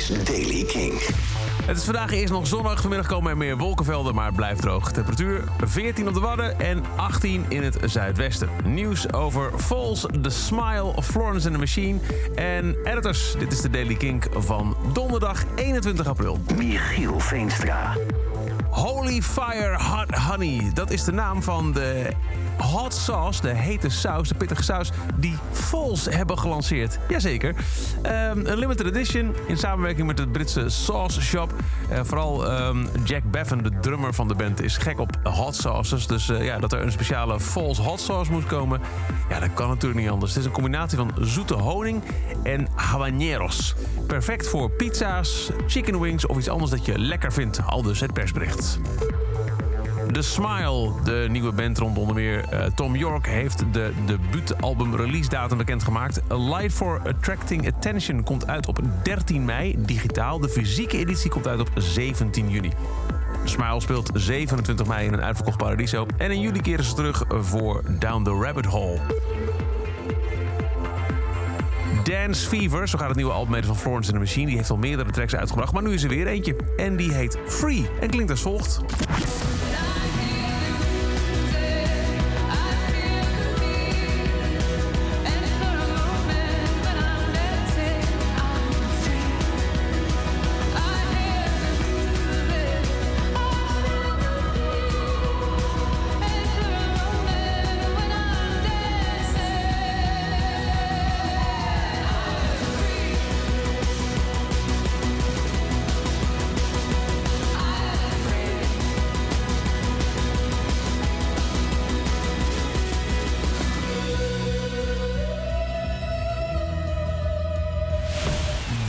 is Daily King. Het is vandaag eerst nog zonnig. Vanmiddag komen er meer wolkenvelden, maar het blijft droog. Temperatuur 14 op de Wadden en 18 in het zuidwesten. Nieuws over Falls, The Smile of Florence and the Machine en editors. Dit is de Daily Kink van donderdag 21 april. Michiel Veenstra. Holy Fire Hot Honey. Dat is de naam van de hot sauce, de hete saus, de pittige saus... die Falls hebben gelanceerd. Jazeker. Um, een limited edition in samenwerking met het Britse Sauce Shop. Uh, vooral um, Jack Bevan, de drummer van de band, is gek op hot sauces. Dus uh, ja, dat er een speciale Falls hot sauce moet komen... ja, dat kan natuurlijk niet anders. Het is een combinatie van zoete honing en habaneros. Perfect voor pizza's, chicken wings of iets anders dat je lekker vindt. Al dus het persbericht. The Smile, de nieuwe band rond onder meer uh, Tom York... heeft de debuutalbum release datum bekendgemaakt. A Light for Attracting Attention komt uit op 13 mei, digitaal. De fysieke editie komt uit op 17 juni. Smile speelt 27 mei in een uitverkocht Paradiso. En in juli keren ze terug voor Down the Rabbit Hole. Dance Fever, zo gaat het nieuwe album van Florence and the Machine. Die heeft al meerdere tracks uitgebracht, maar nu is er weer eentje. En die heet Free en klinkt als volgt.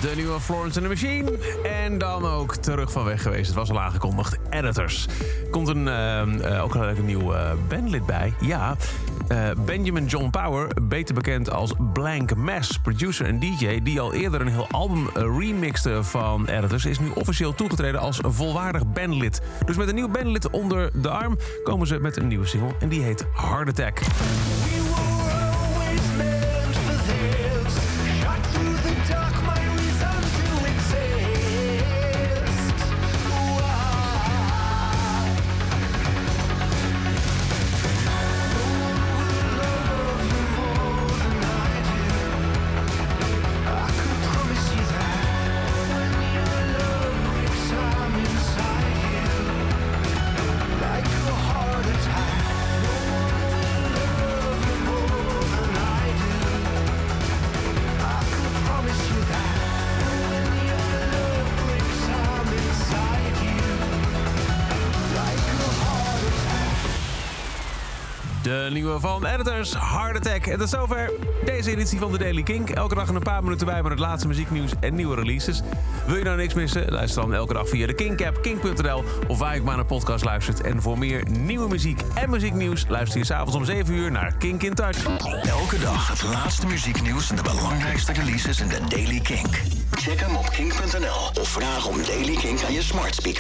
De nieuwe Florence and the Machine. En dan ook terug van weg geweest. Het was al aangekondigd. Editors. Komt een, uh, uh, ook een nieuw uh, bandlid bij. Ja, Benjamin John Power, beter bekend als Blank Mass, producer en DJ... die al eerder een heel album remixte van Editors... is nu officieel toegetreden als volwaardig bandlid. Dus met een nieuw bandlid onder de arm komen ze met een nieuwe single. En die heet Heart Attack. De nieuwe van Editors, Heart Attack. En tot zover deze editie van de Daily Kink. Elke dag een paar minuten bij met het laatste muzieknieuws en nieuwe releases. Wil je nou niks missen? Luister dan elke dag via de Kink-app, kink.nl... of waar ik maar naar podcast luistert. En voor meer nieuwe muziek en muzieknieuws... luister je s'avonds om 7 uur naar Kink in Touch. Elke dag het laatste muzieknieuws en de belangrijkste releases in de Daily Kink. Check hem op kink.nl of vraag om Daily Kink aan je smart speaker.